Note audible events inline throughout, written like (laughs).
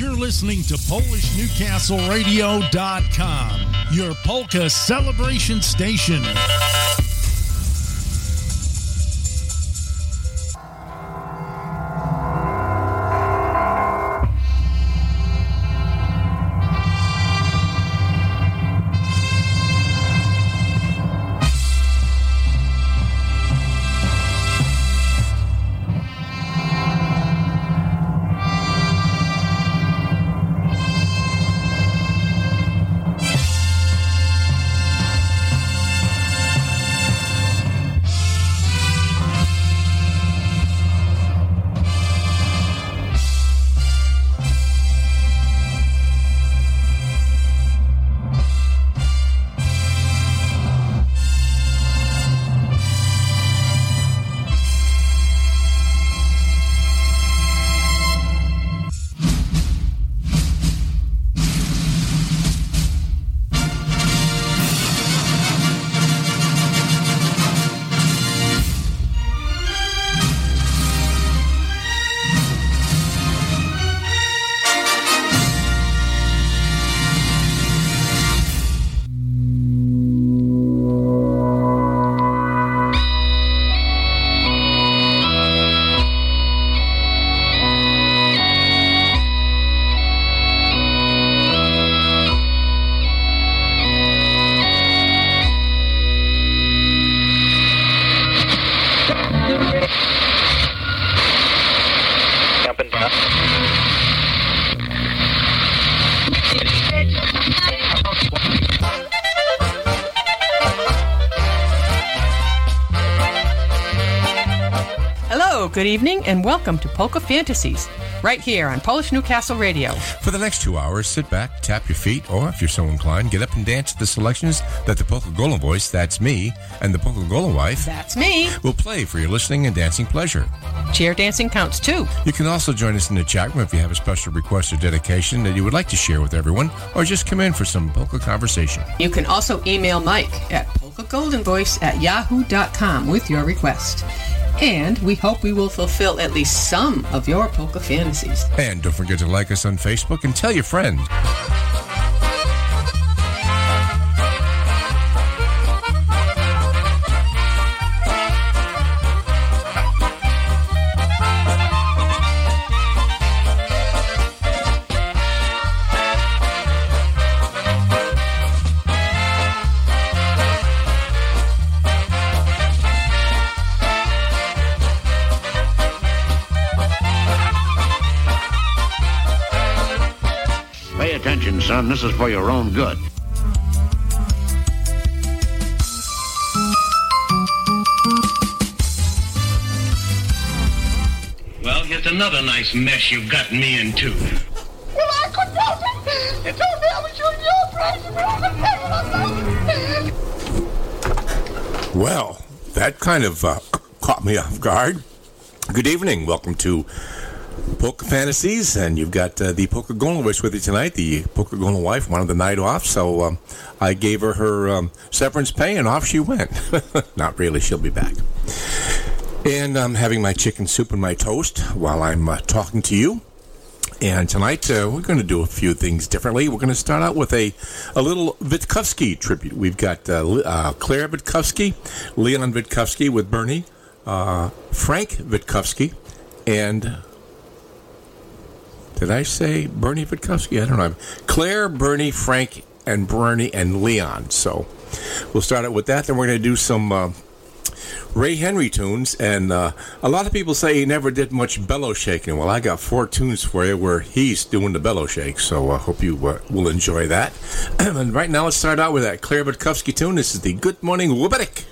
You're listening to PolishNewcastleRadio.com, your polka celebration station. Good evening, and welcome to Polka Fantasies, right here on Polish Newcastle Radio. For the next two hours, sit back, tap your feet, or if you're so inclined, get up and dance to the selections that the Polka Golden voice, that's me, and the Polka Golem wife, that's me, will play for your listening and dancing pleasure. Chair dancing counts too. You can also join us in the chat room if you have a special request or dedication that you would like to share with everyone, or just come in for some polka conversation. You can also email Mike at polkagoldenvoice at yahoo.com with your request. And we hope we will fulfill at least some of your polka fantasies. And don't forget to like us on Facebook and tell your friends. This is for your own good. Well, here's another nice mess you've gotten me into. Well, I couldn't help it. You told me I was shooting your price, but Well, that kind of uh, caught me off guard. Good evening. Welcome to Polka Fantasies, and you've got uh, the Polka Golowitz with you tonight. The Poker Golem wife wanted the night off, so um, I gave her her um, severance pay, and off she went. (laughs) Not really, she'll be back. And I'm having my chicken soup and my toast while I'm uh, talking to you. And tonight uh, we're going to do a few things differently. We're going to start out with a, a little Witkowski tribute. We've got uh, uh, Claire Witkowski, Leon Witkowski with Bernie, uh, Frank Witkowski, and did I say Bernie Witkowski? I don't know. Claire, Bernie, Frank, and Bernie and Leon. So we'll start out with that. Then we're going to do some uh, Ray Henry tunes. And uh, a lot of people say he never did much bellow shaking. Well, I got four tunes for you where he's doing the bellow shake. So I uh, hope you uh, will enjoy that. (clears throat) and right now, let's start out with that Claire Witkowski tune. This is the Good Morning Wubedik.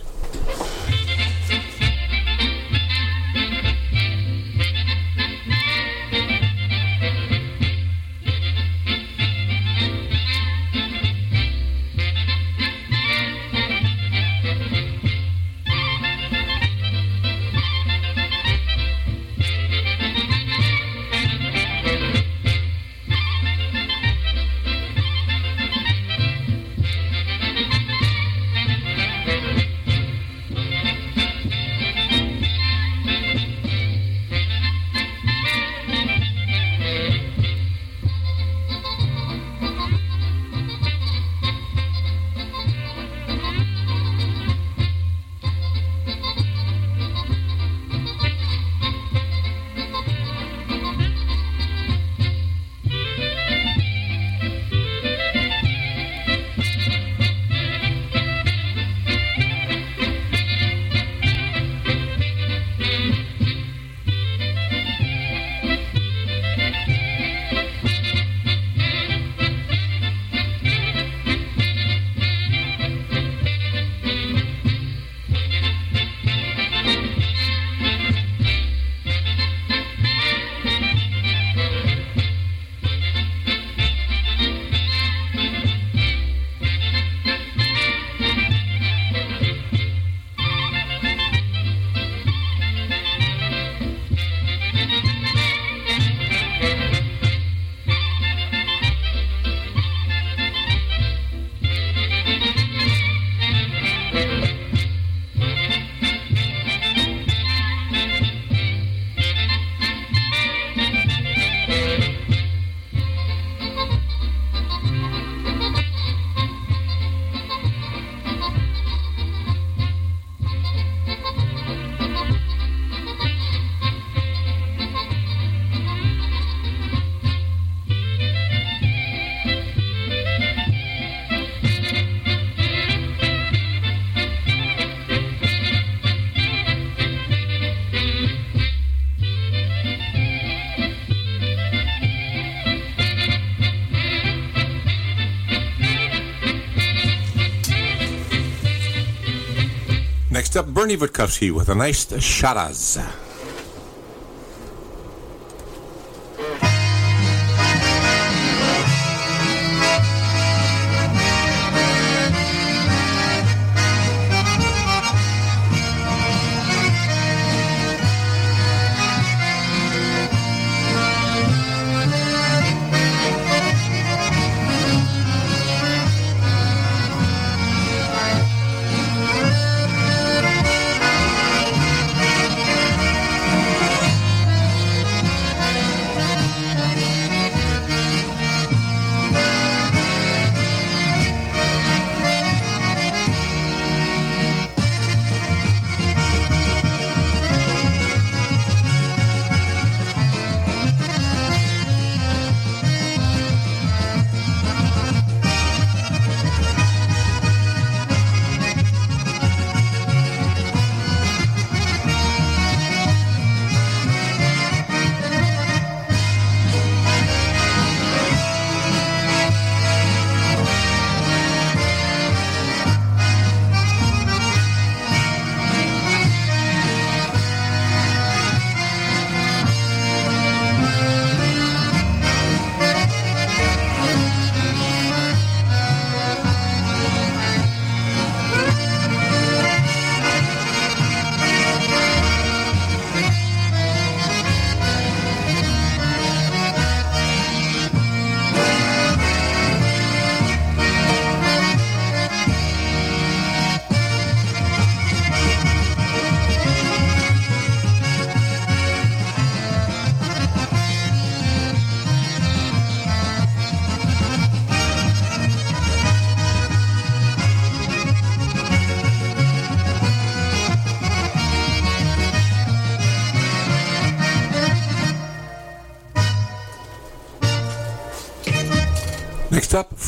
Bernie Witkowski with a nice Sharaz.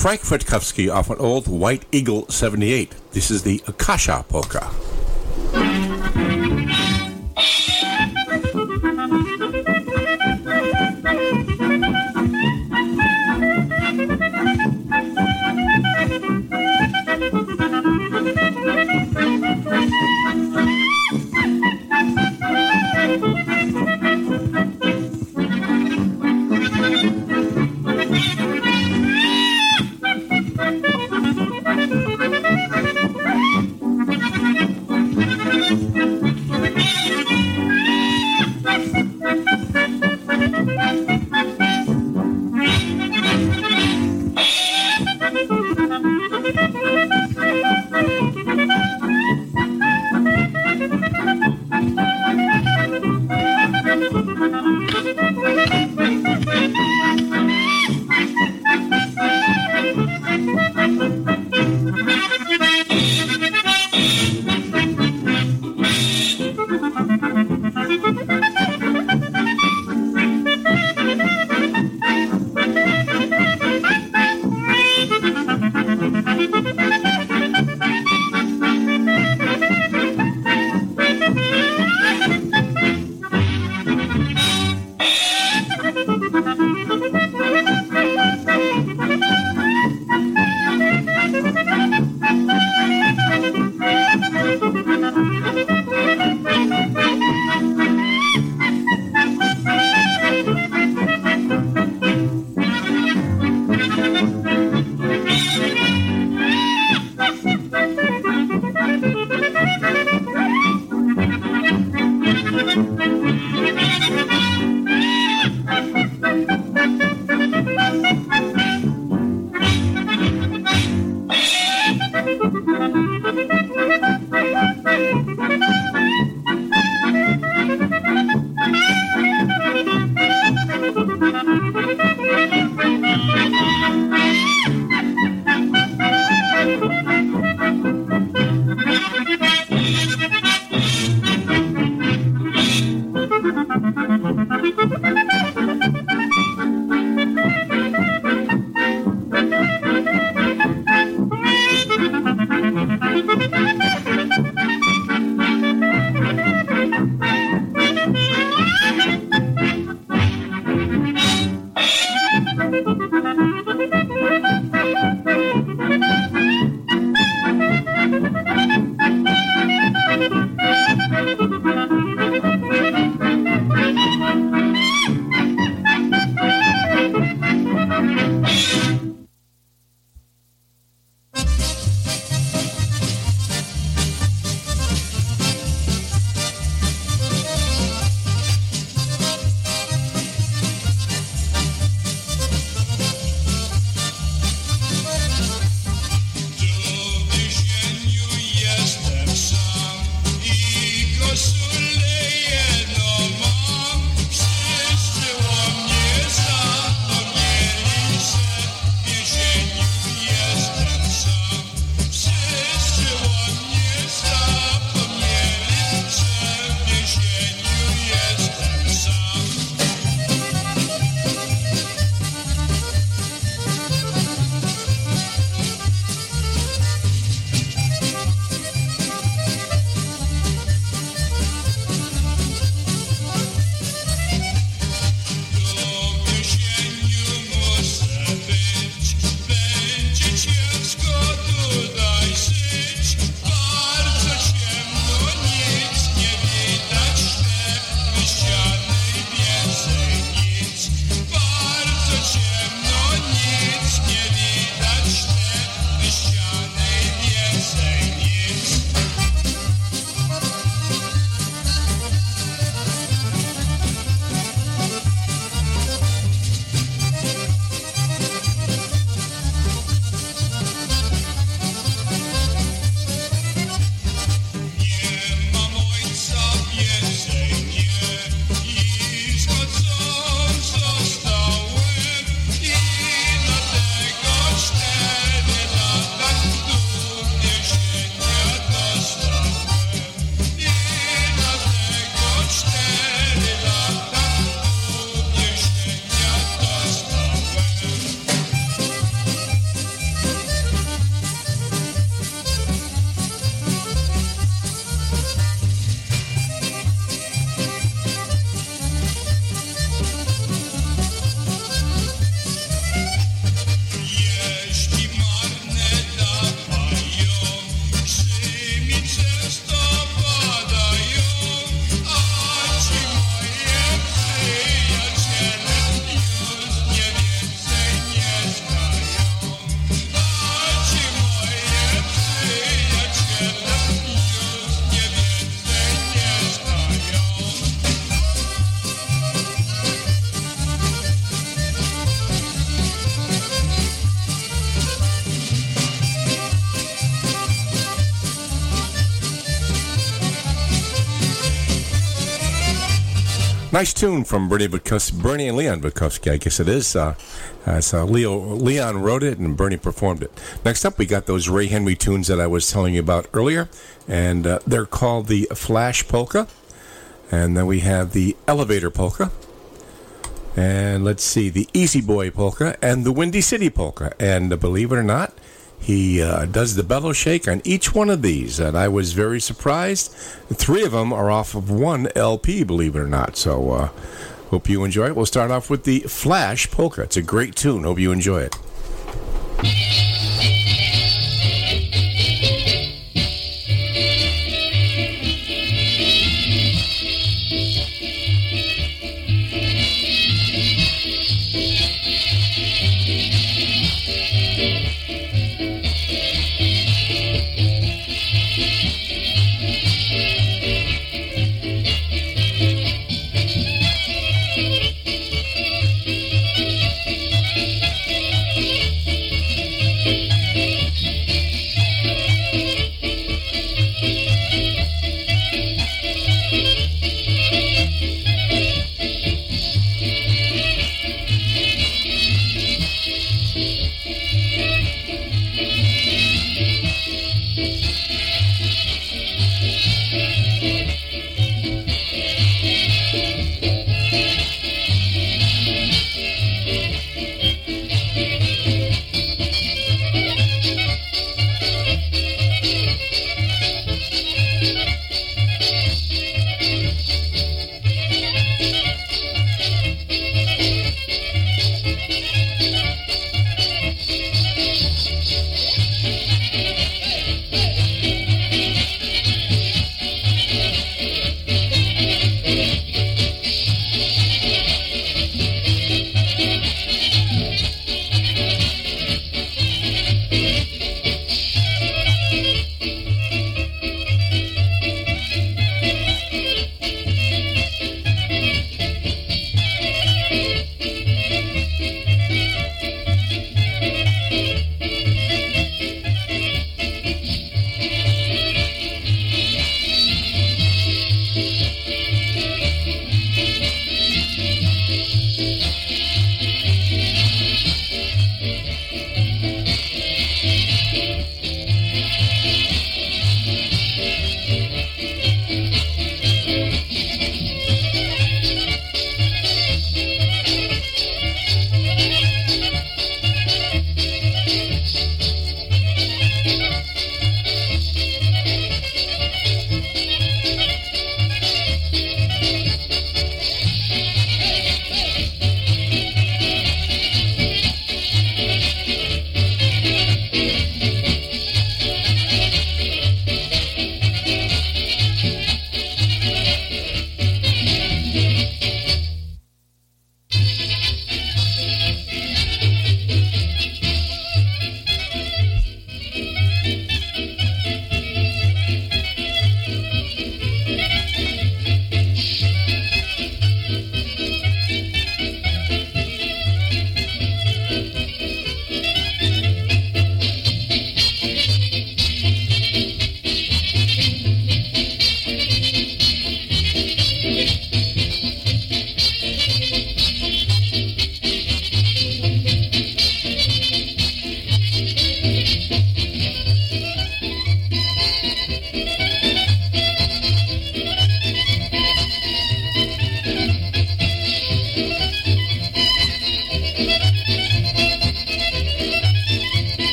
Frank Witkowski off an old White Eagle 78. This is the Akasha polka. Nice tune from Bernie Bukowski, Bernie and Leon Bukowski, I guess it is. Uh, uh, so Leo Leon wrote it and Bernie performed it. Next up, we got those Ray Henry tunes that I was telling you about earlier, and uh, they're called the Flash Polka. And then we have the Elevator Polka. And let's see, the Easy Boy Polka and the Windy City Polka. And uh, believe it or not, he uh, does the bellow shake on each one of these, and I was very surprised. Three of them are off of one LP, believe it or not. So, uh, hope you enjoy it. We'll start off with the Flash Polka. It's a great tune. Hope you enjoy it.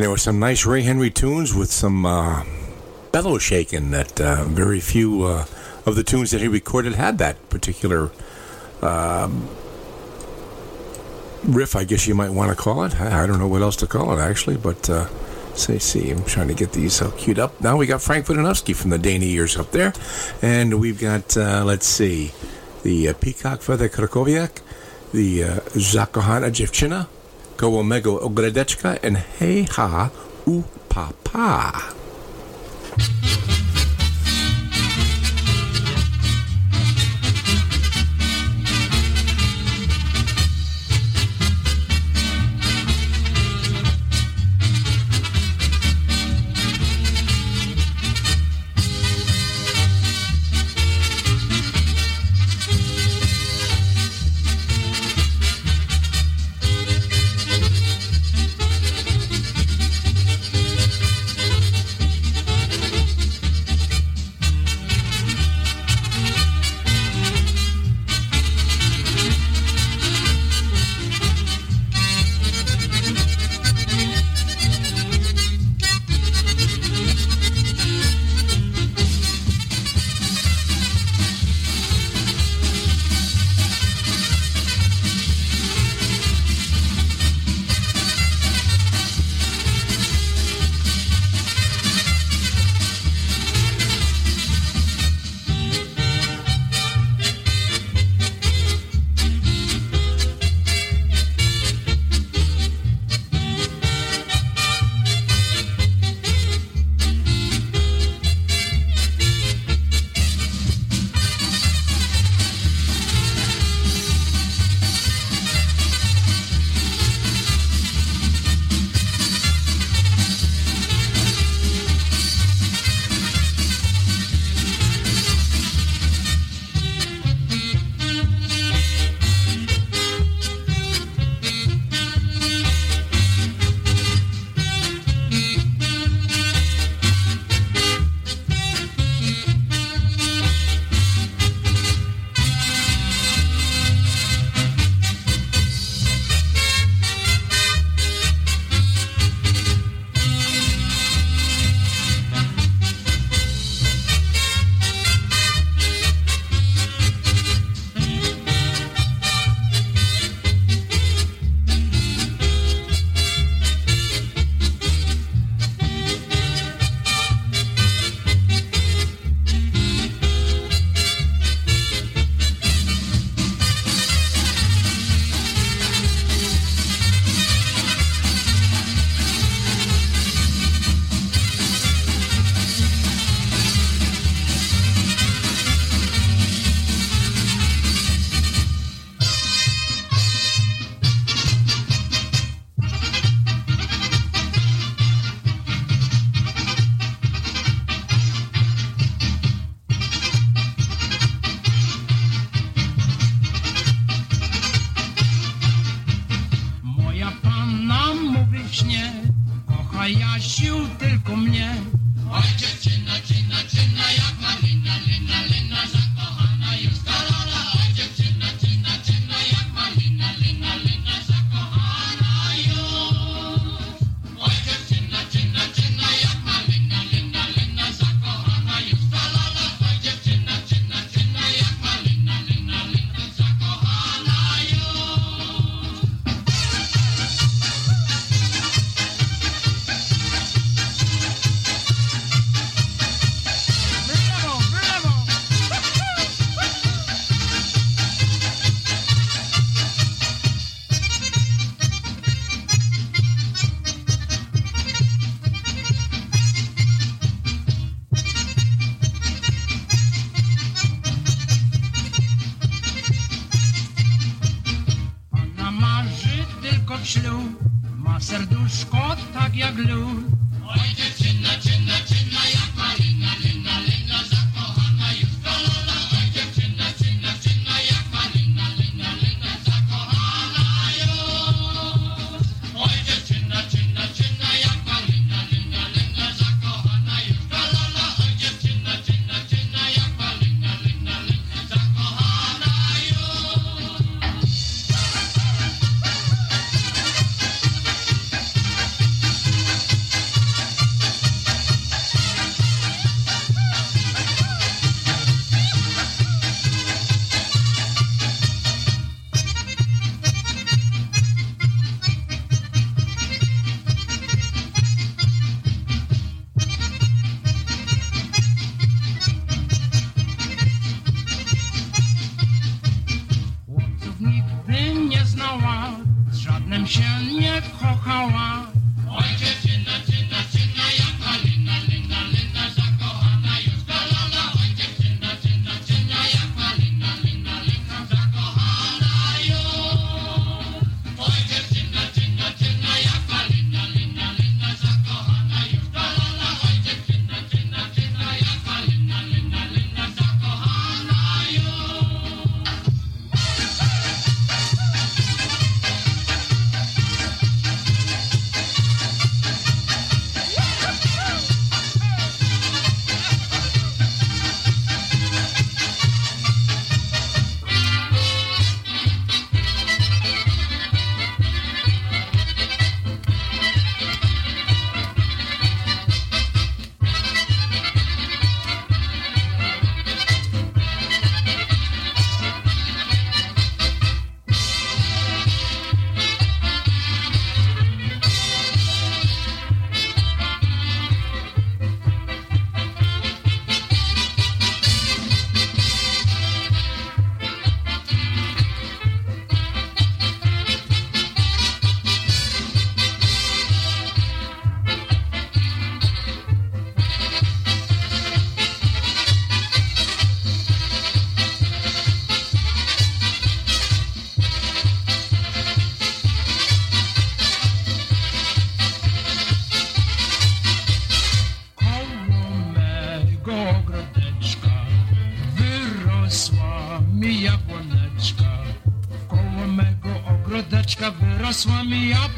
And there were some nice Ray Henry tunes with some uh, bellow shaking that uh, very few uh, of the tunes that he recorded had that particular um, riff, I guess you might want to call it. I, don't know what else to call it, actually, but uh, say, see, I'm trying to get these uh, queued up. Now we got Frank Wojnarowski from the Dana years up there, and we've got, uh, let's see, the uh, Peacock Feather Krakowiak, the uh, Zakochana Koło Mego Ogródeczka, and Hey Ha U Papa.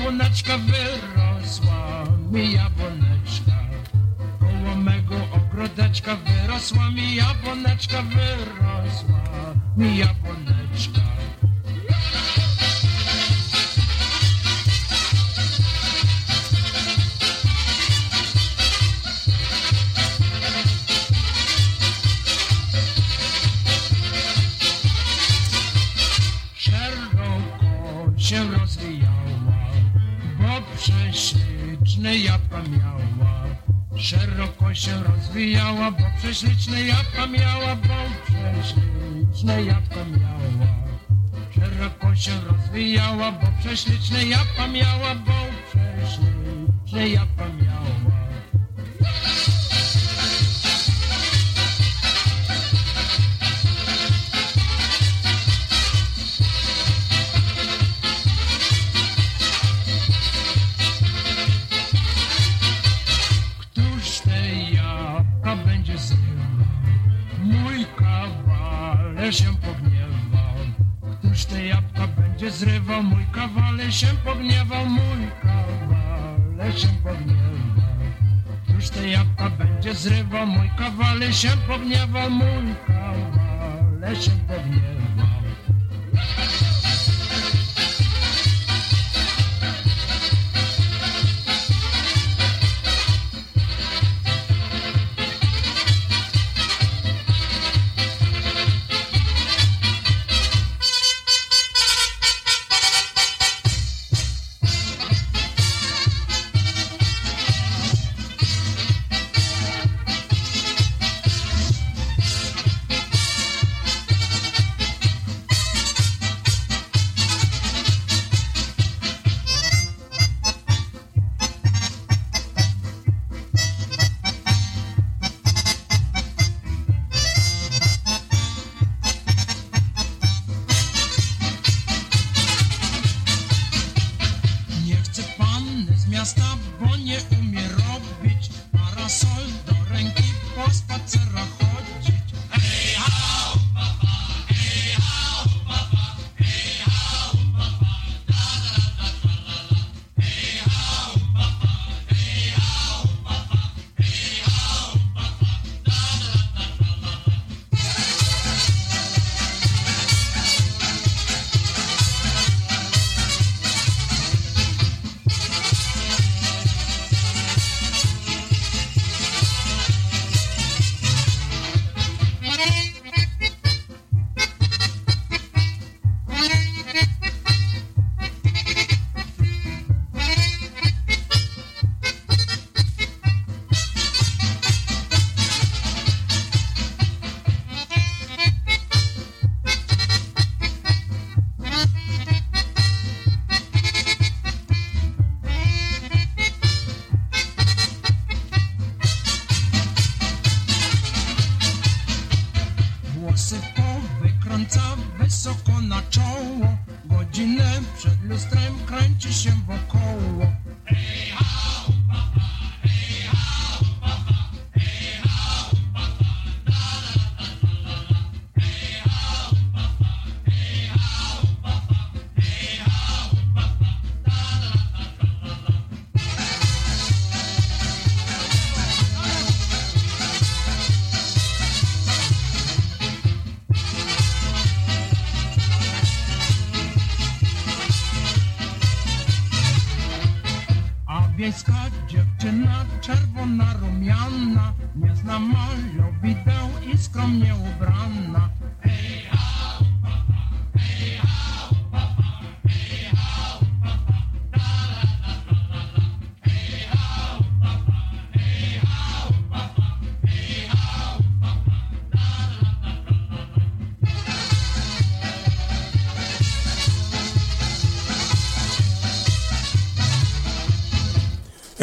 Jabłoneczka, wyrosła mi jabłoneczka. Koło mego ogrodeczka wyrosła mi jabłoneczka, wyrosła mi jabłoneczka. Szeroko się rozwijała, bo prześliczne jabłka miała, bo prześliczne jabłka miała. Szeroko się rozwijała, bo prześliczne jabłka miała, bo prześliczne jabłka miała. Te jabłka będzie zrywał? Mój kawaler się pogniewał. Któż te jabłka będzie zrywał? Mój kawaler się pogniewał. Mój kawaler się pogniewał. Któż te jabłka będzie zrywał? Mój kawaler się pogniewał. Mój kawaler się pogniewał.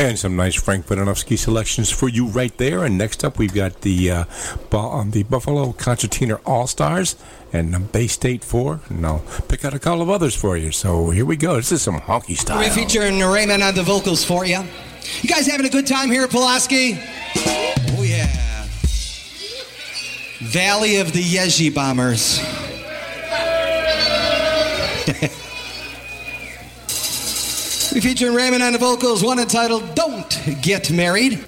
And some nice Frank Wojnarowski selections for you right there. And next up, we've got the uh, um, the Buffalo Concertina All Stars and um, Bay State 4. And I'll pick out a couple of others for you. So here we go. This is some honky style. We're featuring Raymond on the vocals for you. You guys having a good time here at Pulaski? Oh, yeah. Valley of the Yeji Bombers. Featuring Raymond on the vocals, one entitled Don't Get Married.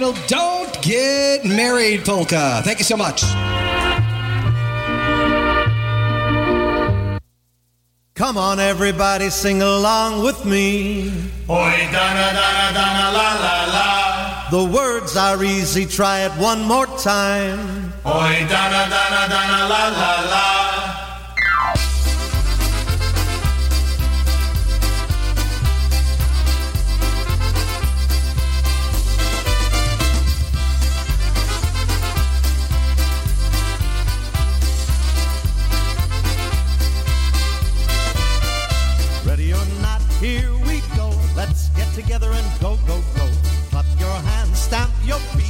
Entitled Don't Get Married Polka. Thank you so much. Come on, everybody, sing along with me. Oi, dana, dana, dana, la, la, la. The words are easy, try it one more time. Oi, dana, dana, dana, la, la, la. Together and go, go, go. Clap your hands, stamp your feet.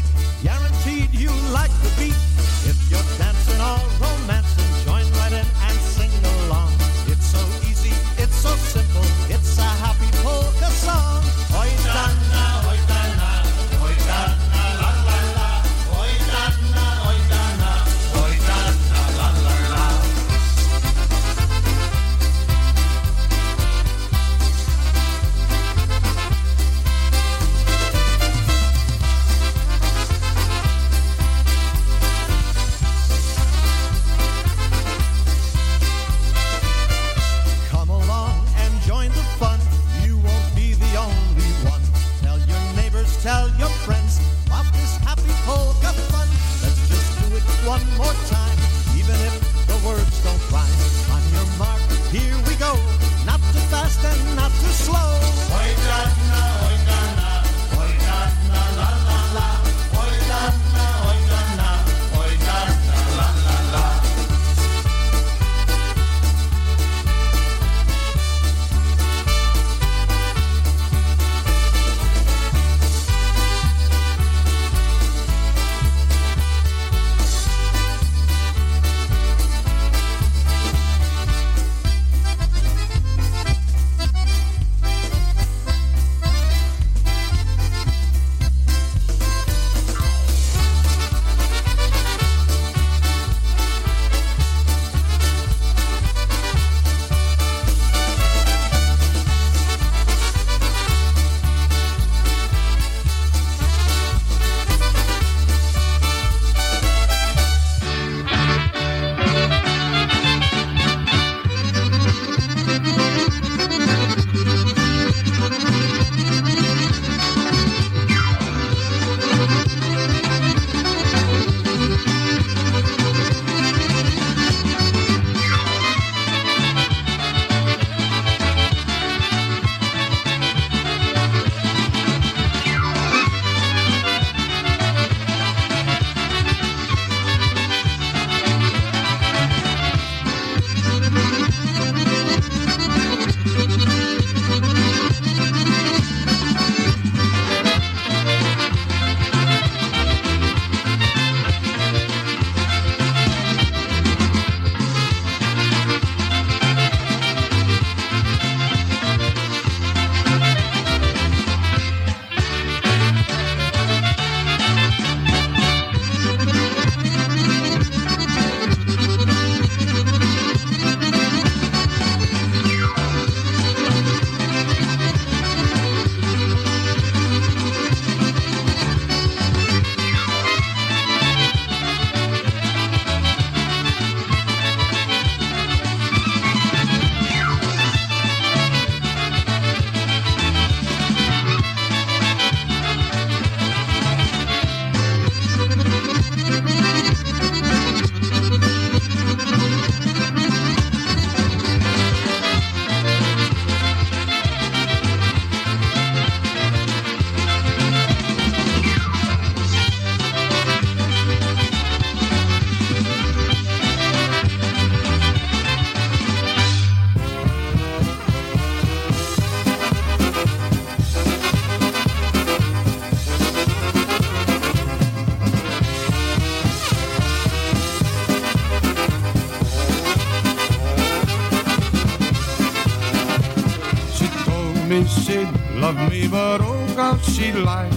She lied,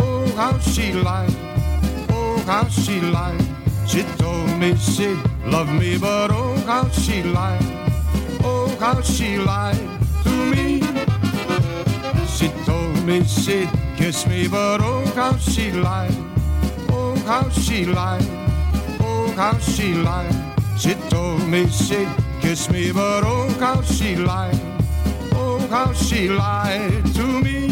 oh how she lied, oh how she lied. She told me she loved me, but oh how she lied, oh how she lied to me. She told me she'd kiss me, but oh, how she lied. Oh, how she lied. Oh, how she lied. She told me she'd kiss me, but oh, how she lied. Oh, how she lied to me.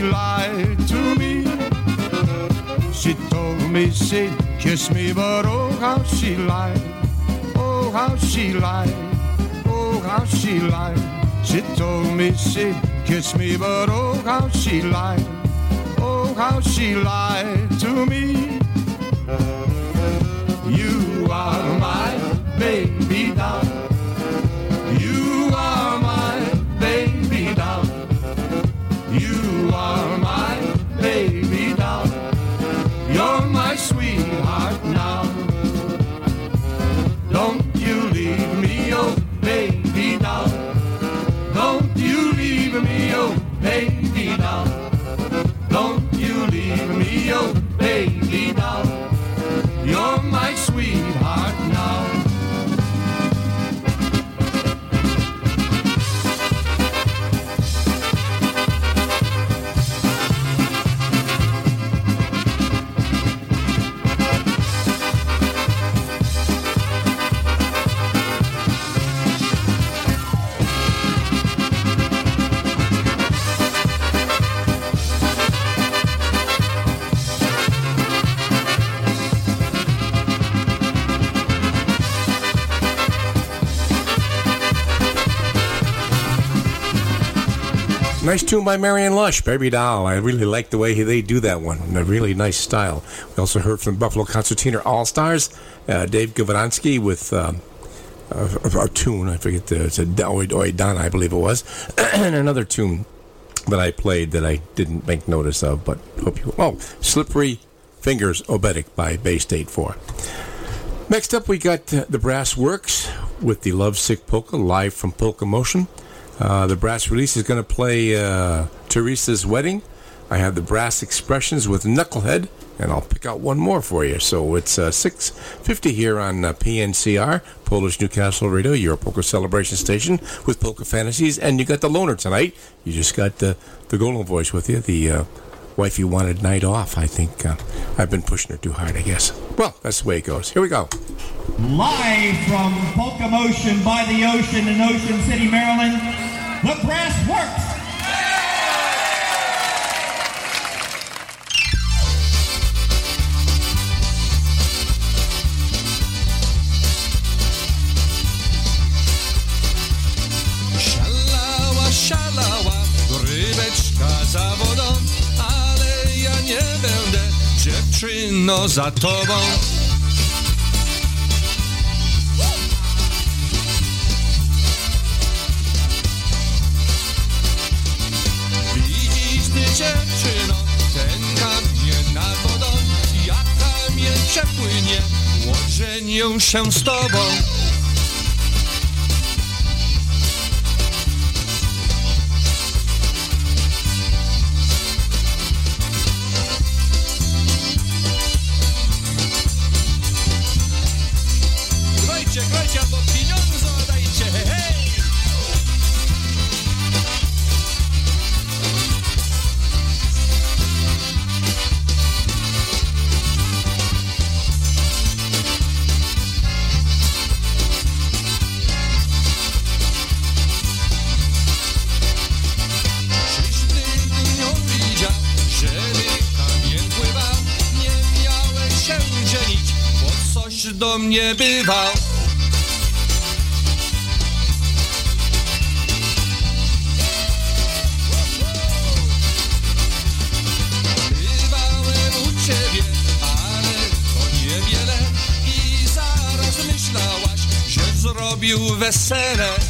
She lied to me. She told me she'd kiss me, but oh, how she lied. Oh, how she lied. Oh, how she lied. She told me she'd kiss me, but oh, how she lied. Oh, how she lied to me. Nice tune by Marion Lush, Baby Doll. I really like the way they do that one. A really nice style. We also heard from Buffalo Concertina All Stars, uh, Dave Gavransky with um, a, a tune. I forget the it's a Oi Oi Donna, I believe it was, (clears throat) and another tune that I played that I didn't make notice of, but hope you. Oh, Slippery Fingers Oberek by Bay State Four. Next up, we got uh, the Brass Works with the Lovesick Polka live from Polka Motion. Uh, the brass release is going to play uh, Teresa's Wedding. I have the Brass Expressions with Knucklehead, and I'll pick out one more for you. So it's uh, 6.50 here on uh, PNCR, Polish Newcastle Radio, your Polka Celebration Station with Polka Fantasies. And you got the loner tonight. You just got the, the Golden Voice with you, the uh, wife you wanted night off. I think uh, I've been pushing her too hard, I guess. Well, that's the way it goes. Here we go. Live from Polka Motion by the ocean in Ocean City, Maryland, the Brass Works. Szalała, szalała, rybeczka za wodą, ale ja nie będę dziewczyno za tobą. Dziewczyno, ten kamień nad wodą, jak kamień przepłynie, łożenią się z tobą. Do mnie bywał. Bywałem u ciebie, ale to niewiele i zaraz myślałaś, że zrobił wesele.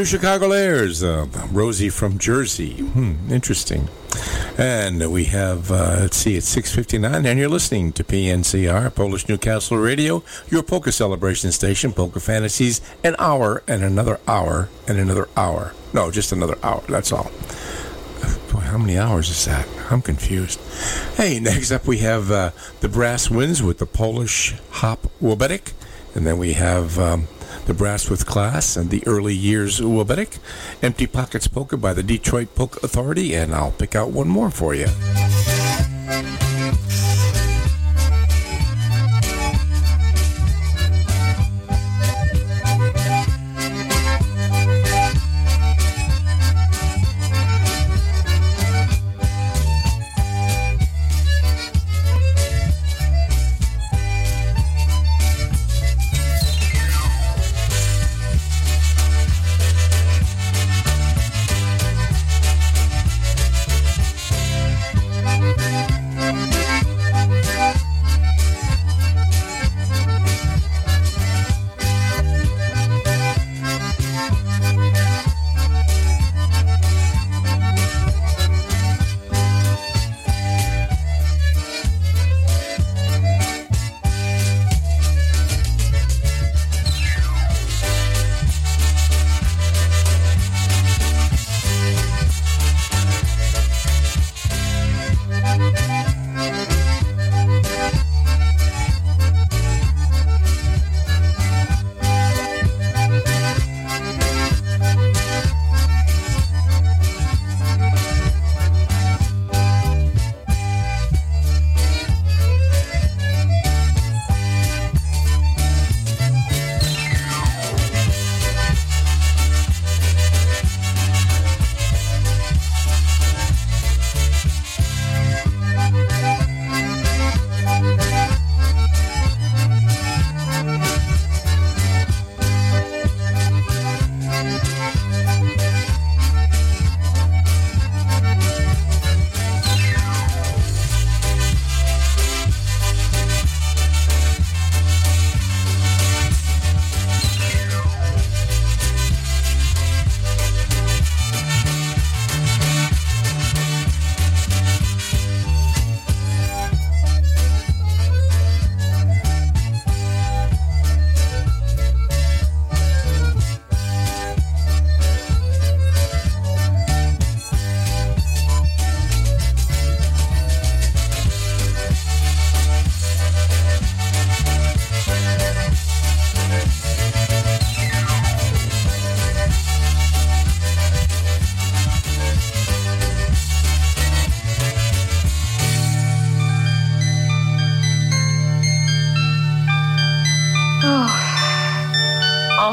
New Chicago Airs, uh, Rosie from Jersey. Hmm, interesting. And we have, uh, let's see, it's 6.59, and you're listening to PNCR, Polish Newcastle Radio, your polka celebration station, Polka Fantasies, an hour and another hour and another hour. No, just another hour, that's all. Boy, how many hours is that? I'm confused. Hey, (laughs) next up we have uh, the Brass Winds with the Polish Hop Oberek. And then we have um, the Brass with Class and the Early Years Oberek. Empty Pockets Polka by the Detroit Polka Authority. And I'll pick out one more for you.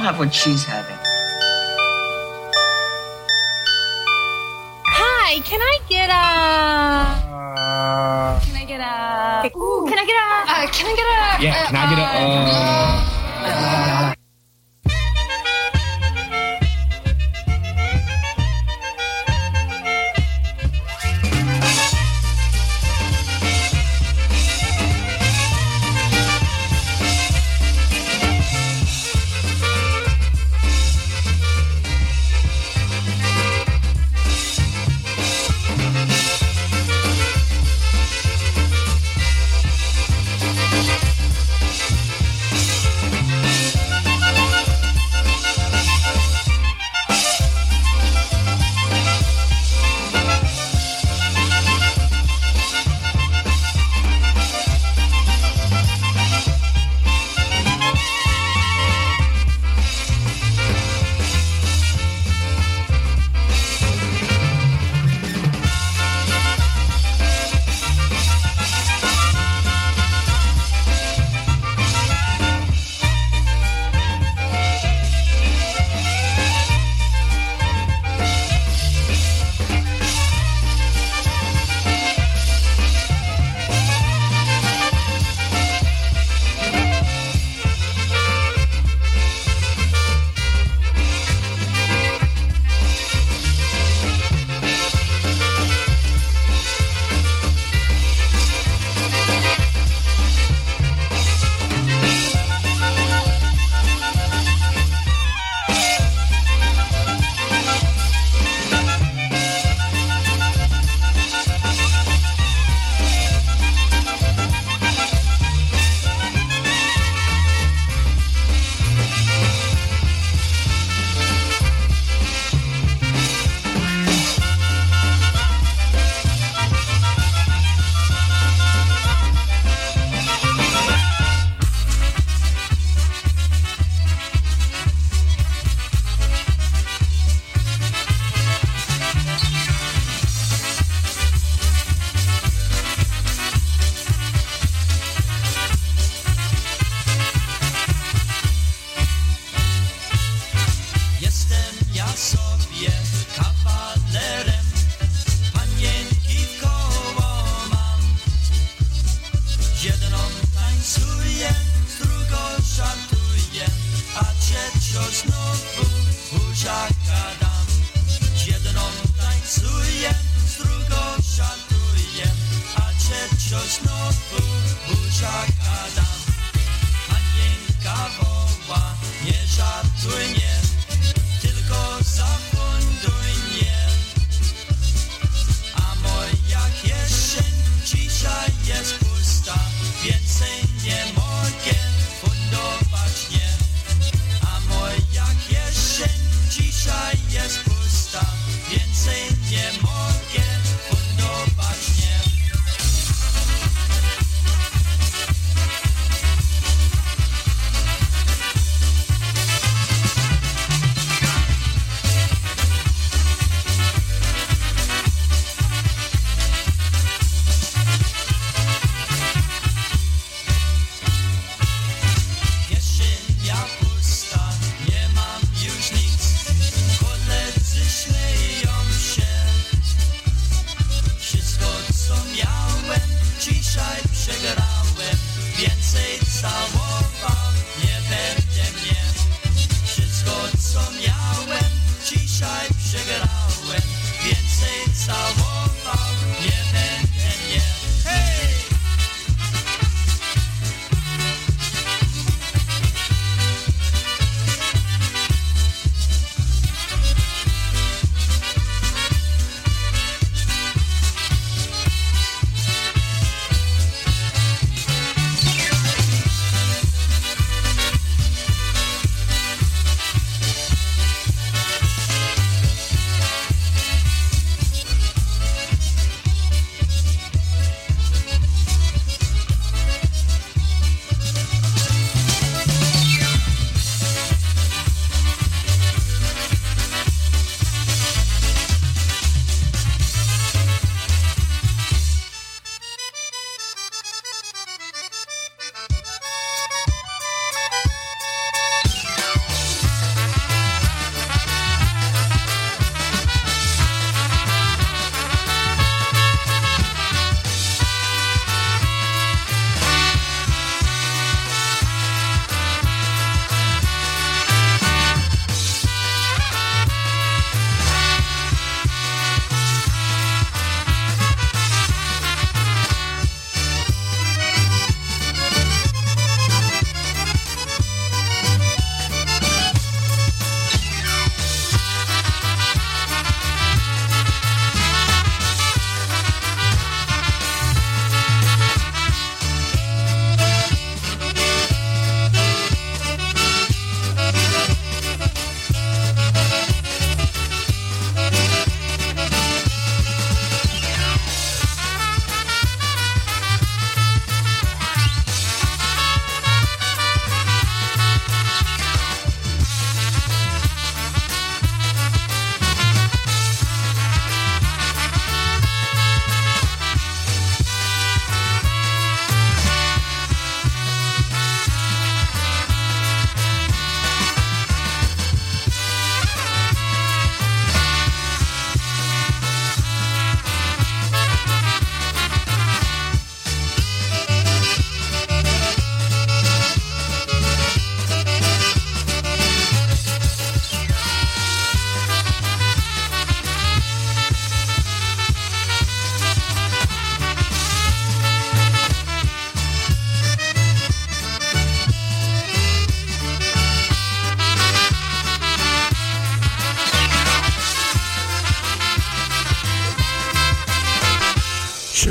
Have what she's having.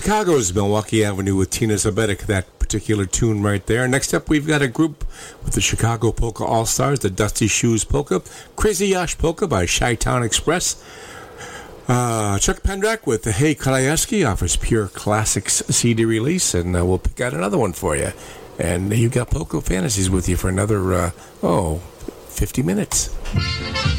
Chicago's Milwaukee Avenue with Tina Zabetic, that particular tune right there. Next up, we've got a group with the Chicago Polka All Stars, the Dusty Shoes Polka, Crazy Yash Polka by Chi Town Express. Uh, Chuck Pendrak with the Hey Kalayeski off his Pure Classics CD release, and uh, we'll pick out another one for you. And you've got Polka Fantasies with you for another, uh, oh, 50 minutes.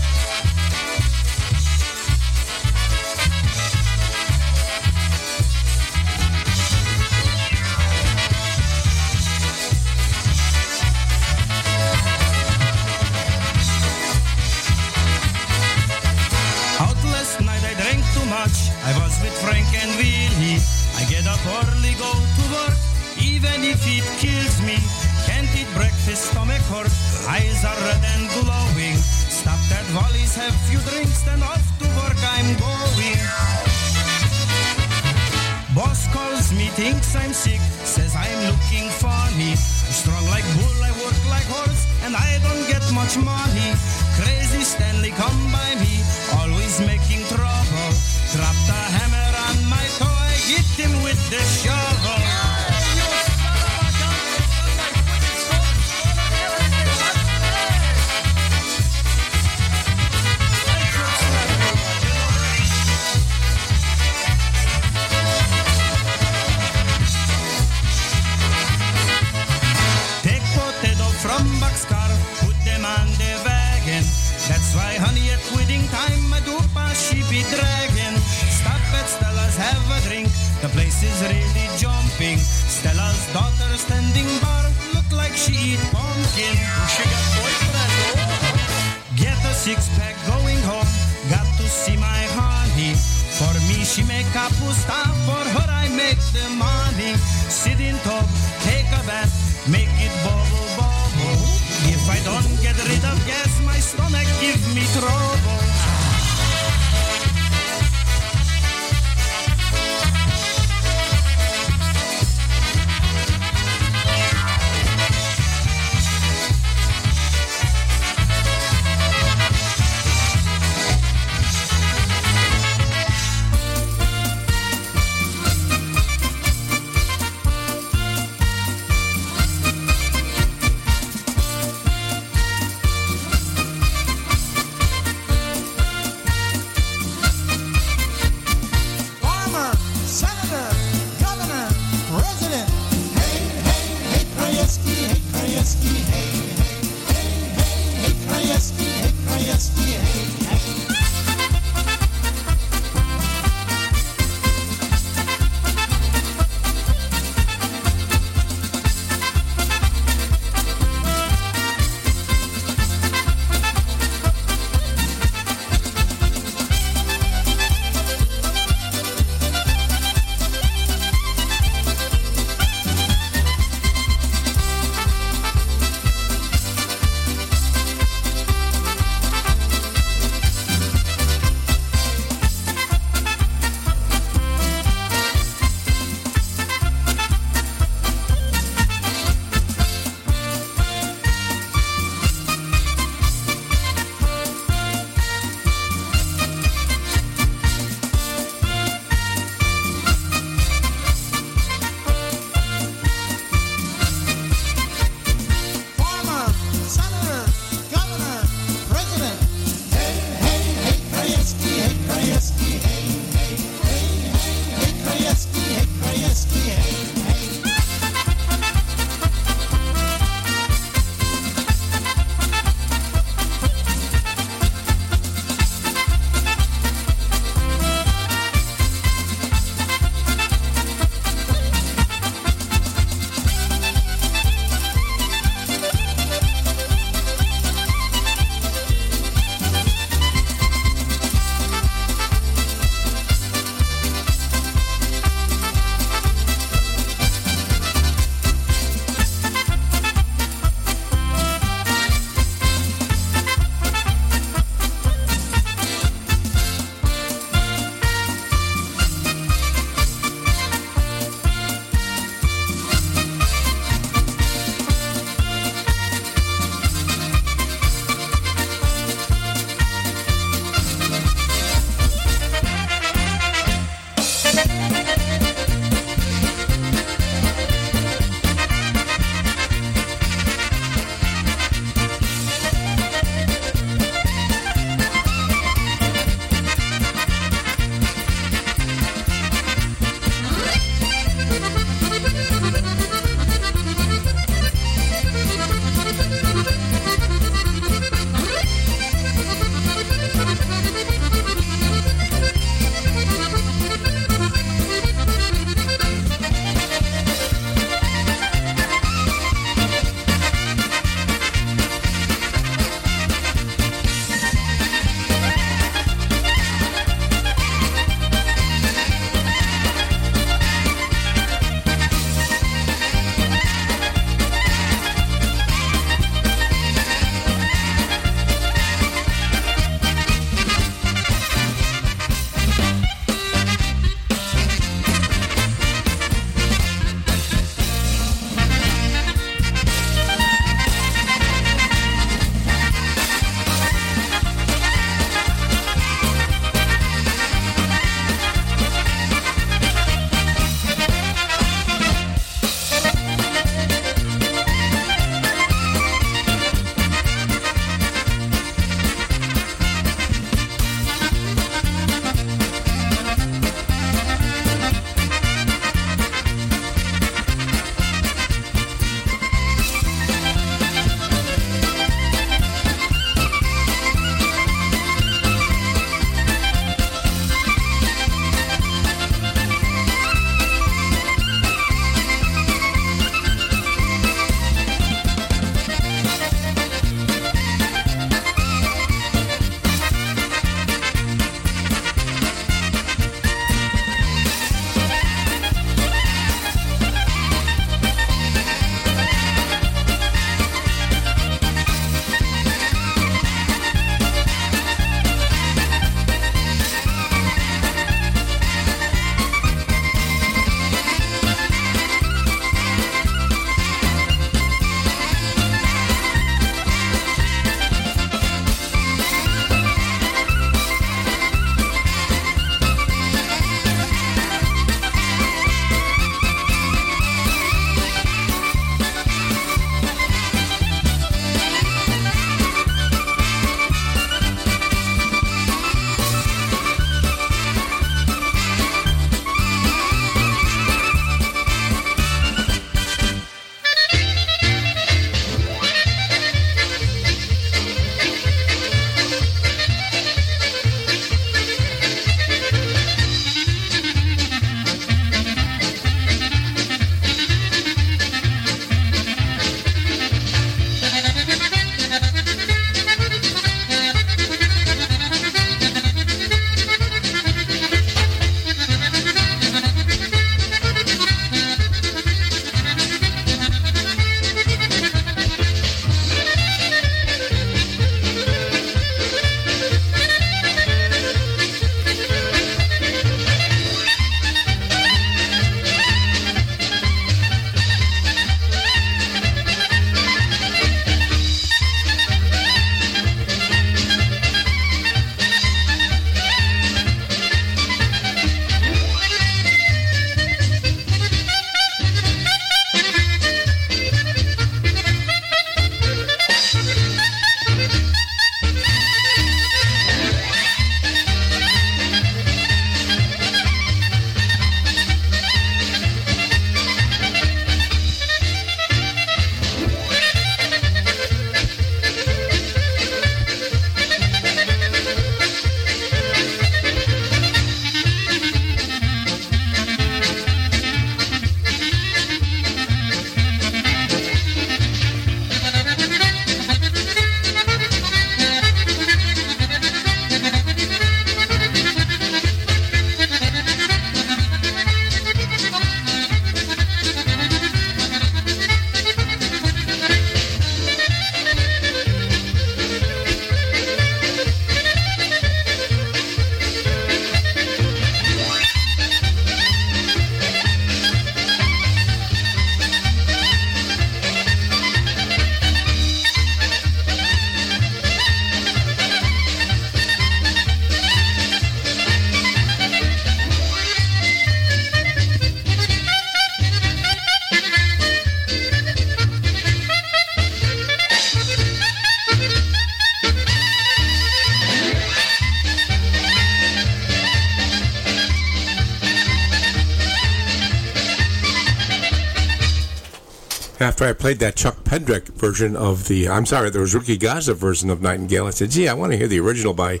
Played that Chuck Pendrick version of the, I'm sorry, there was Ricky Gaza version of Nightingale. I said, gee, I want to hear the original by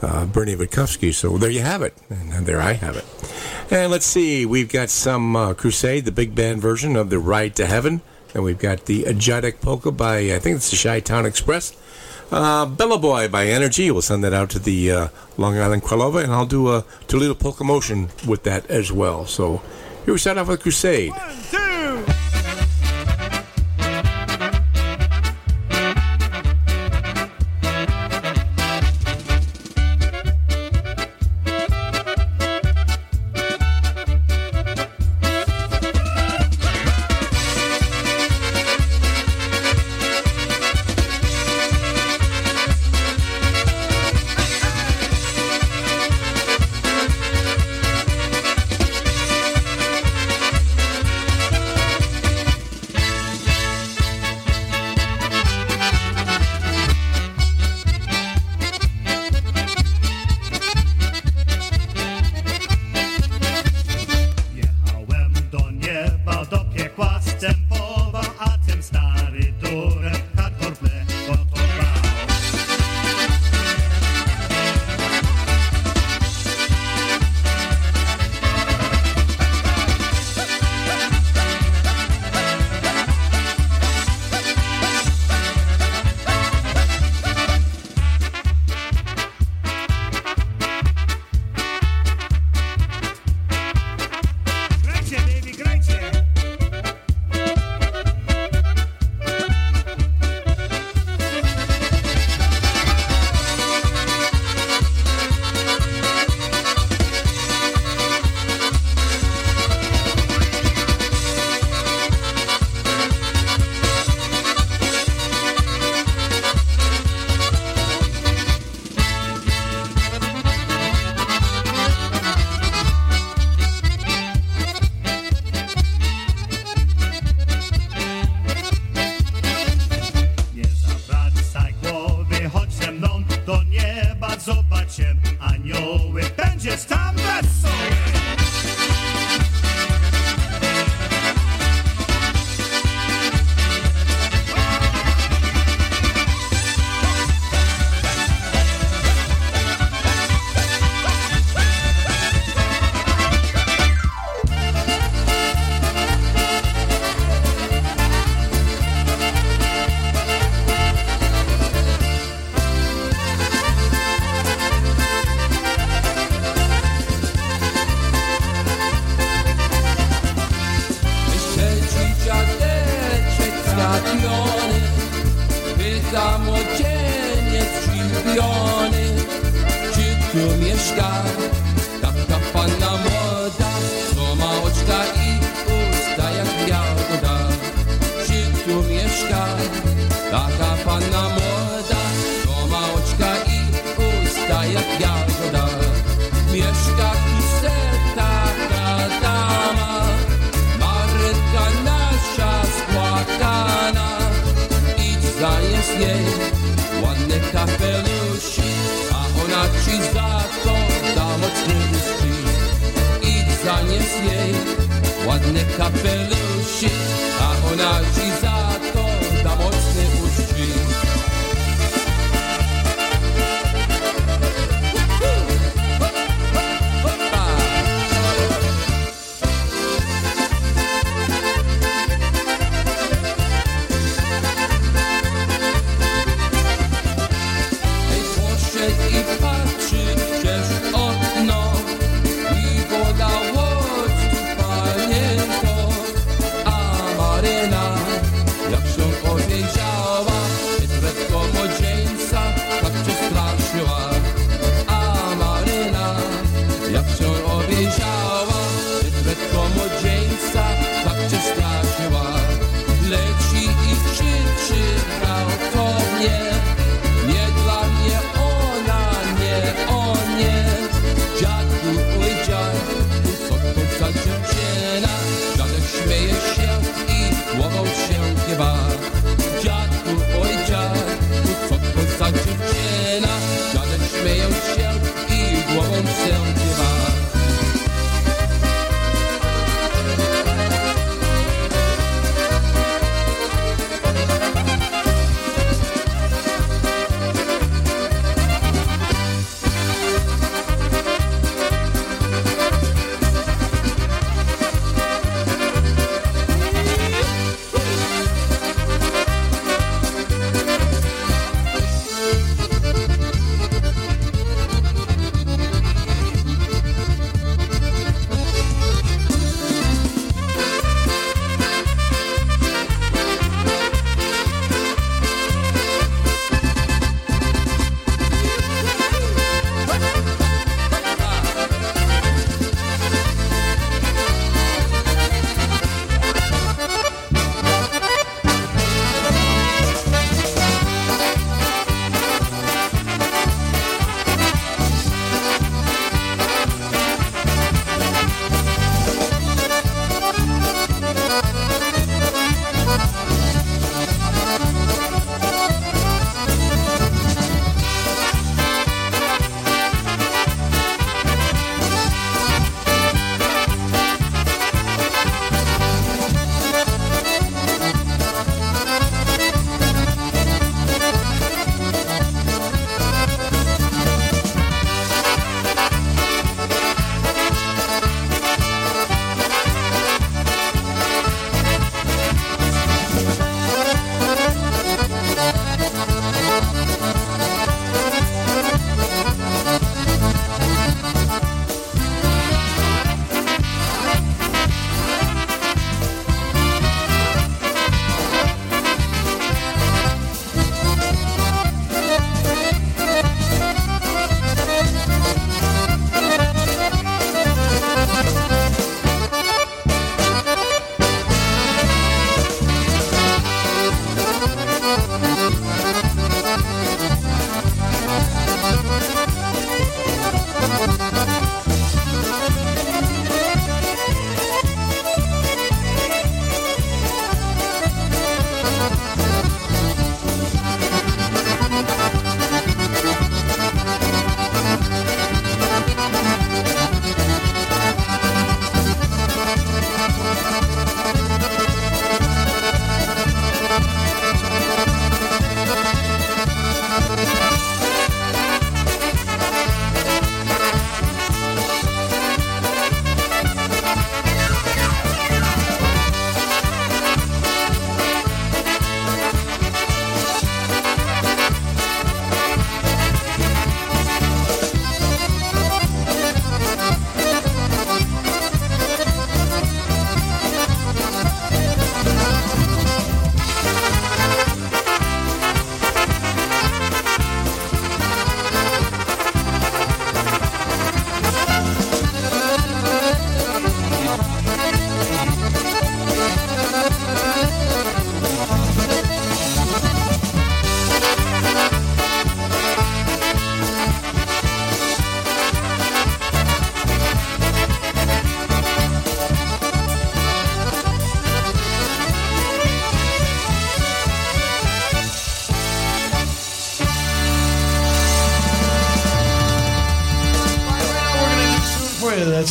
uh, Bernie Witkowski. So there you have it. And there I have it. And let's see, we've got some uh, Crusade, the big band version of the Ride to Heaven. And we've got the Ajatic Polka by, I think it's the Chi Town Express. Uh, Bella Boy by Energy. We'll send that out to the uh, Long Island Kralova, and I'll do a Toledo Polka Motion with that as well. So here we start off with Crusade.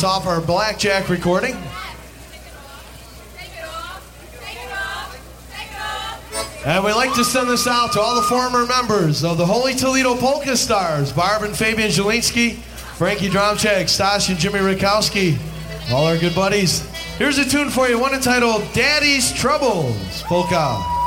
That's off our Blackjack recording. And we'd like to send this out to all the former members of the Holy Toledo Polka Stars Barb and Fabian Jelinski, Frankie Dromchak, Stash and Jimmy Rakowski, all our good buddies. Here's a tune for you, one entitled Daddy's Troubles Polka.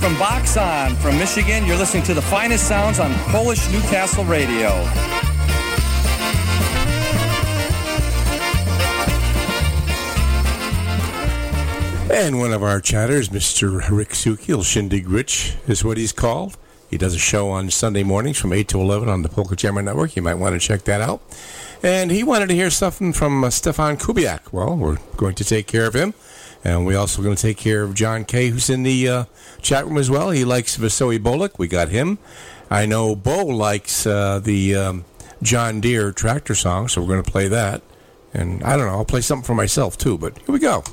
From Boxon from Michigan. You're listening to the finest sounds on Polish Newcastle Radio. And one of our chatters, Mr. Rick Sukiel, Shindig Rich is what he's called. He does a show on Sunday mornings from 8 to 11 on the Polka Jammer Network. You might want to check that out. And he wanted to hear something from uh, Stefan Kubiak. Well, we're going to take care of him. And we're also going to take care of John Kay, who's in the uh, chat room as well. He likes Vasily Bolik. We got him. I know Bo likes uh, the um, John Deere tractor song, so we're going to play that. And I don't know, I'll play something for myself too, but here we go.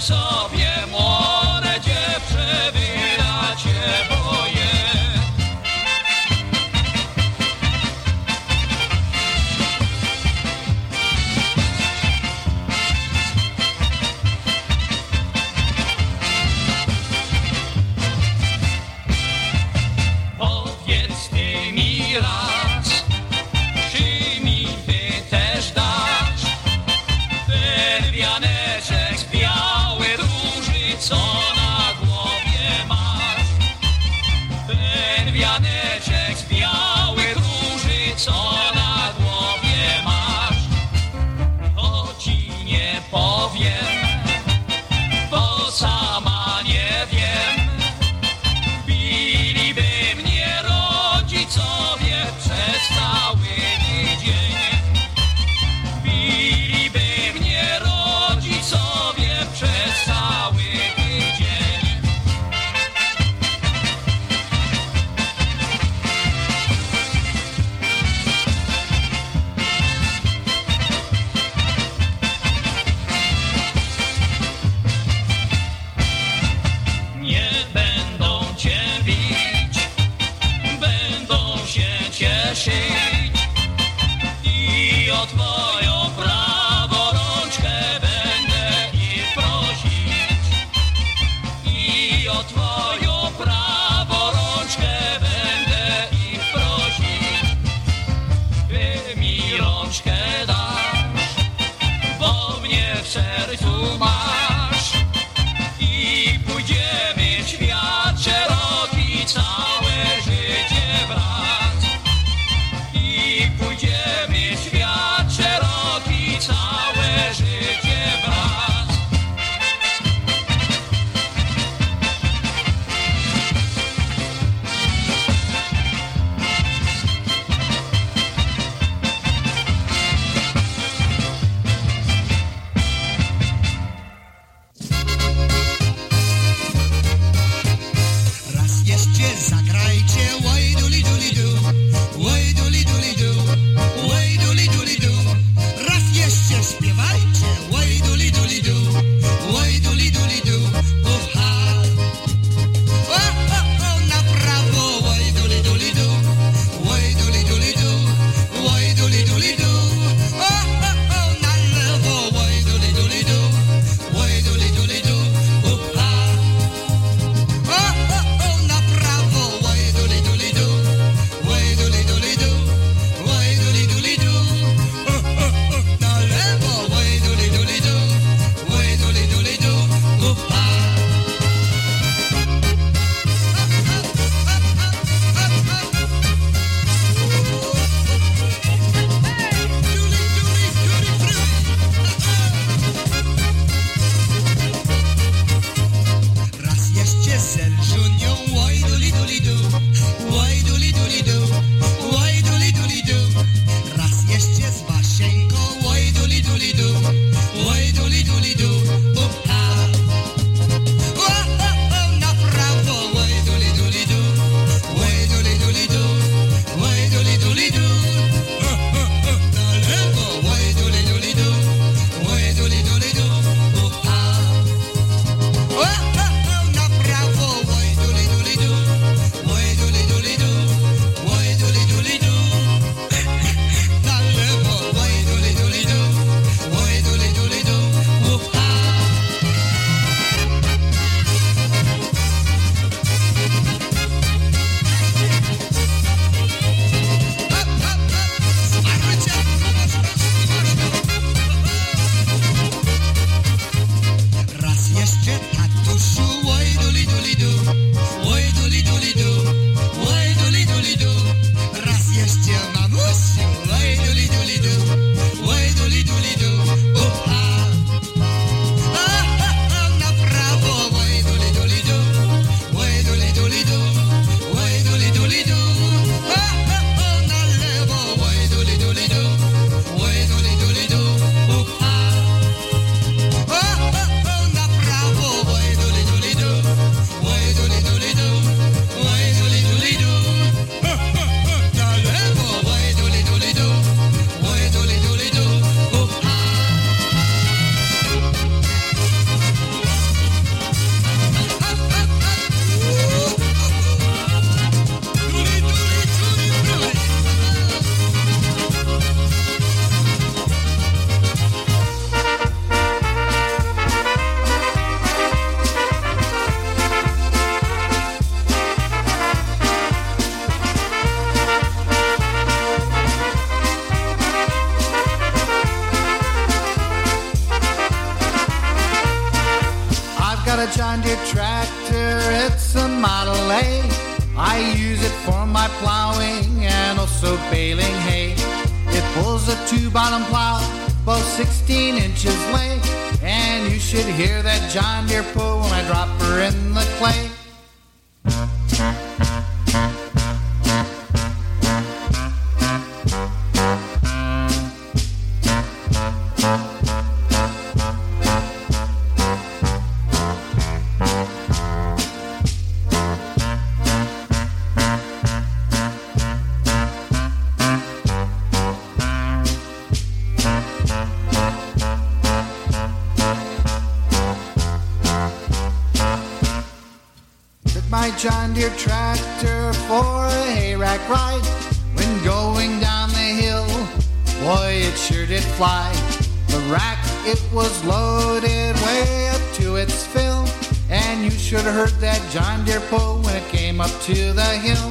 song. To the hill.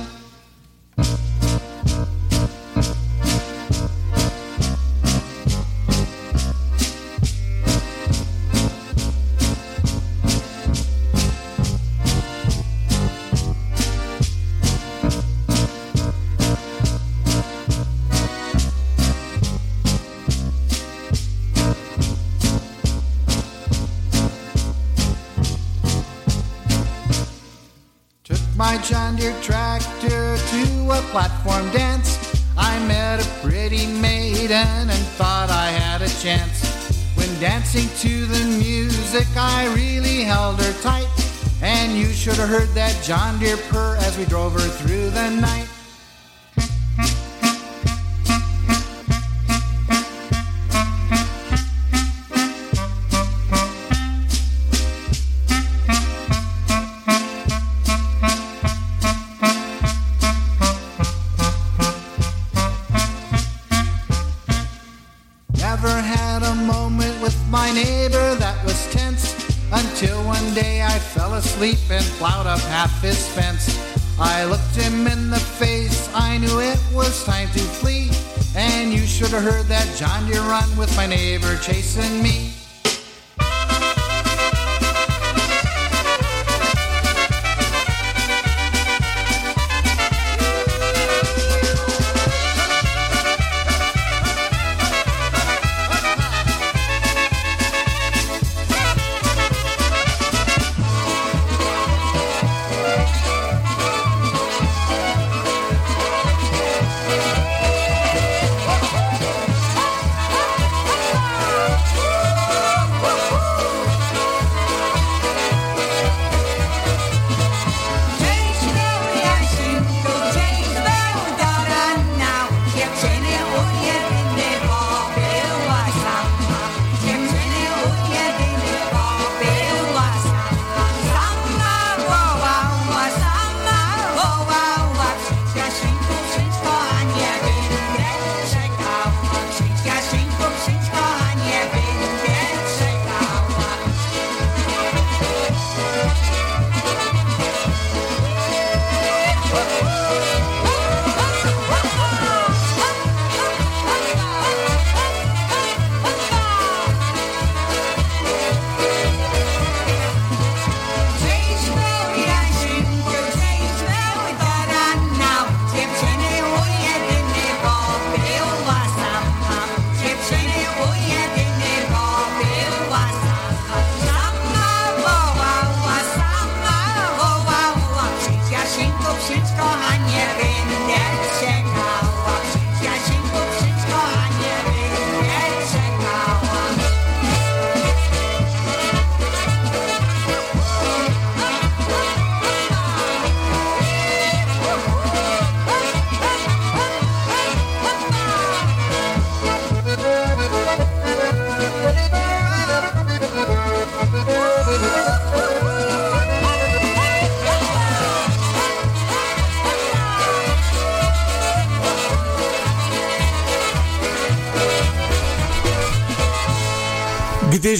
John Deere purr as we drove her through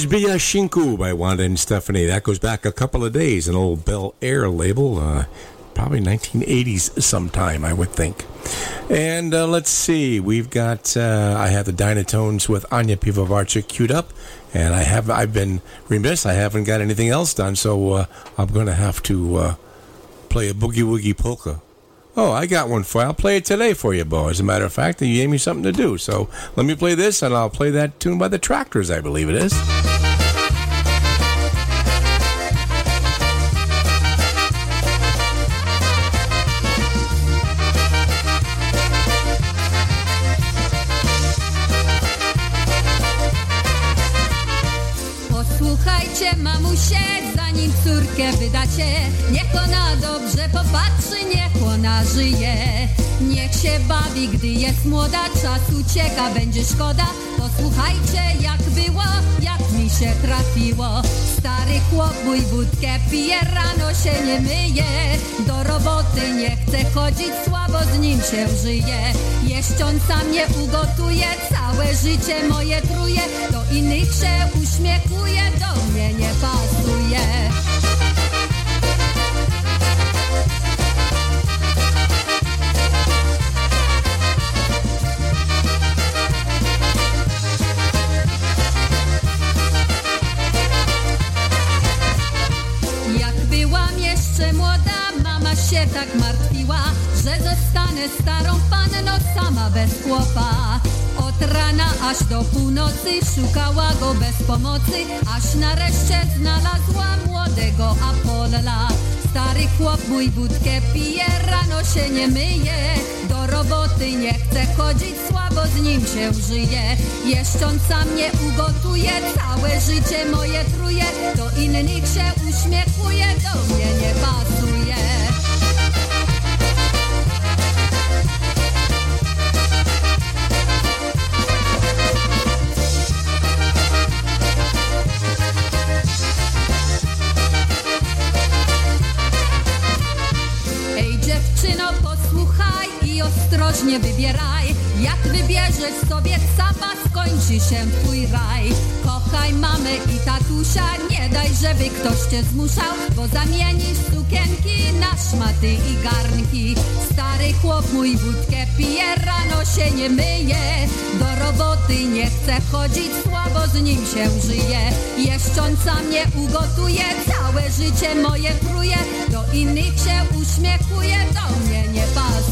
Gdyż Shinku by Wanda and Stephanie. That goes back a couple of days, an old Bel Air label, uh, probably 1980s sometime, I would think. And uh, let's see, we've got, uh, I have the Dynatones with Anya Pivovarchik queued up, and I have, I've been remiss, I haven't got anything else done, so uh, I'm going to have to uh, play a Boogie Woogie Polka. Oh, I got one for you. I'll play it today for you, Bo. As a matter of fact, you gave me something to do. So let me play this, and I'll play that tune by the Tractors, I believe it is. Żyje. Niech się bawi, gdy jest młoda, czas ucieka, będzie szkoda. Posłuchajcie, jak było, jak mi się trafiło. Stary chłop mój wódkę pije, rano się nie myje. Do roboty nie chce chodzić, słabo z nim się żyje. Jeść on sam nie ugotuje, całe życie moje truje. Do innych się uśmiechuje, do mnie nie pasuje. Się tak martwiła, że zostanę starą panną sama bez chłopa. Od rana aż do północy szukała go bez pomocy, aż nareszcie znalazła młodego Apolla. Stary chłop mój wódkę pije, rano się nie myje Do roboty nie chce chodzić, słabo z nim się żyje Jeszcząc sam nie ugotuje, całe życie moje truje Do innych się uśmiechuje, do mnie nie pasuje ostrożnie wybieraj. Jak wybierzesz sobie sama, skończy się twój raj. Kochaj mamę i tatusia, nie daj, żeby ktoś cię zmuszał Bo zamienisz sukienki na szmaty i garnki. Stary chłop mój wódkę pije, rano się nie myje. Do roboty nie chce chodzić, słabo z nim się żyje. Jeszcząca mnie ugotuje, całe życie moje truje. Do innych się uśmiechuje, do mnie nie pasuje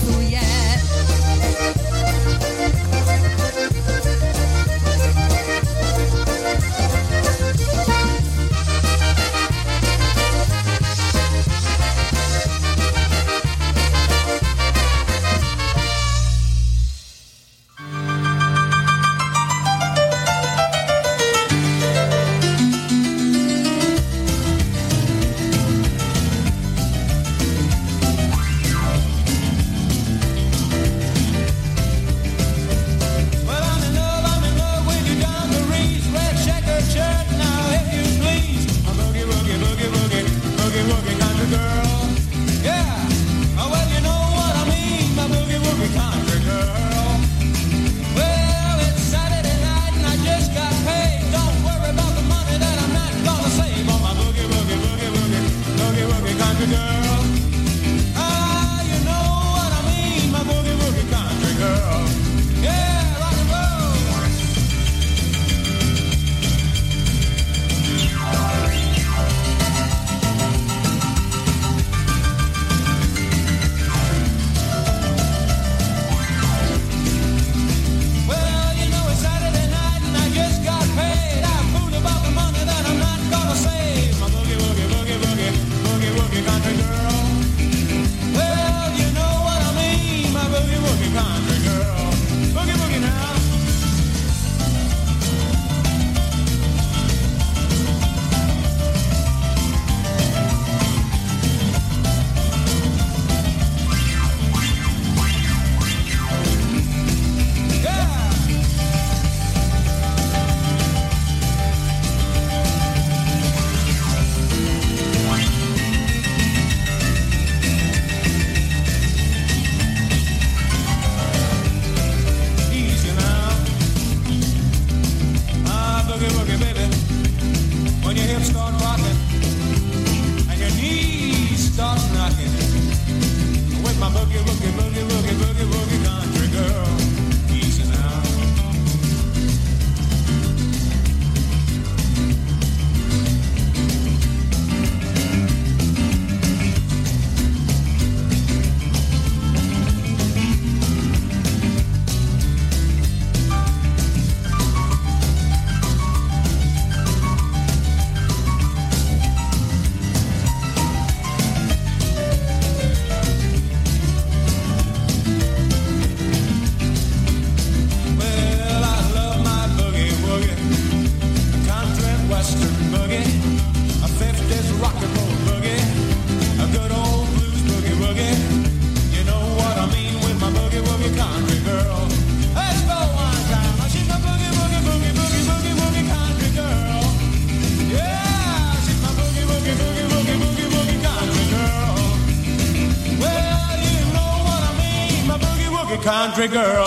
country girl.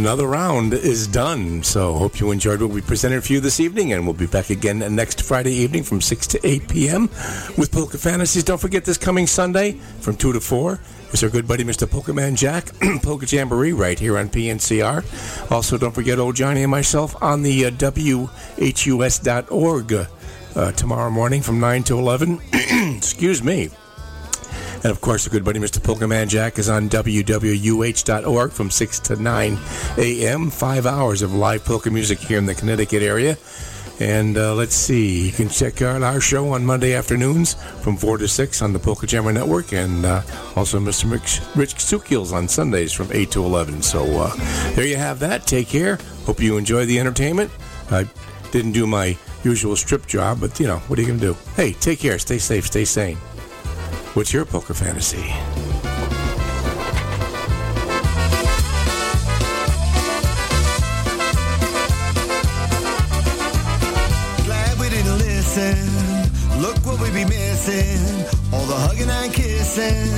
Another round is done. So, hope you enjoyed what we presented for you this evening, and we'll be back again next Friday evening from 6 to 8 p.m. with Polka Fantasies. Don't forget this coming Sunday from 2 to 4 is our good buddy Mr. Polkaman Jack, (clears throat) Polka Jamboree, right here on PNCR. Also, don't forget old Johnny and myself on the uh, WHUS.org uh, tomorrow morning from 9 to 11. (clears throat) Excuse me. And of course, the good buddy Mr. Polkaman Jack is on WWUH.org from 6 to 9 a.m. Five hours of live polka music here in the Connecticut area. And uh, let's see, you can check out our show on Monday afternoons from 4 to 6 on the Polka Jammer Network, and uh, also Mr. Rich, Rich Sukils on Sundays from 8 to 11. So uh, there you have that. Take care. Hope you enjoy the entertainment. I didn't do my usual strip job, but you know, what are you going to do? Hey, take care. Stay safe. Stay sane. What's your polka fantasy? Glad we didn't listen. Look what we be missing. All the hugging and kissing.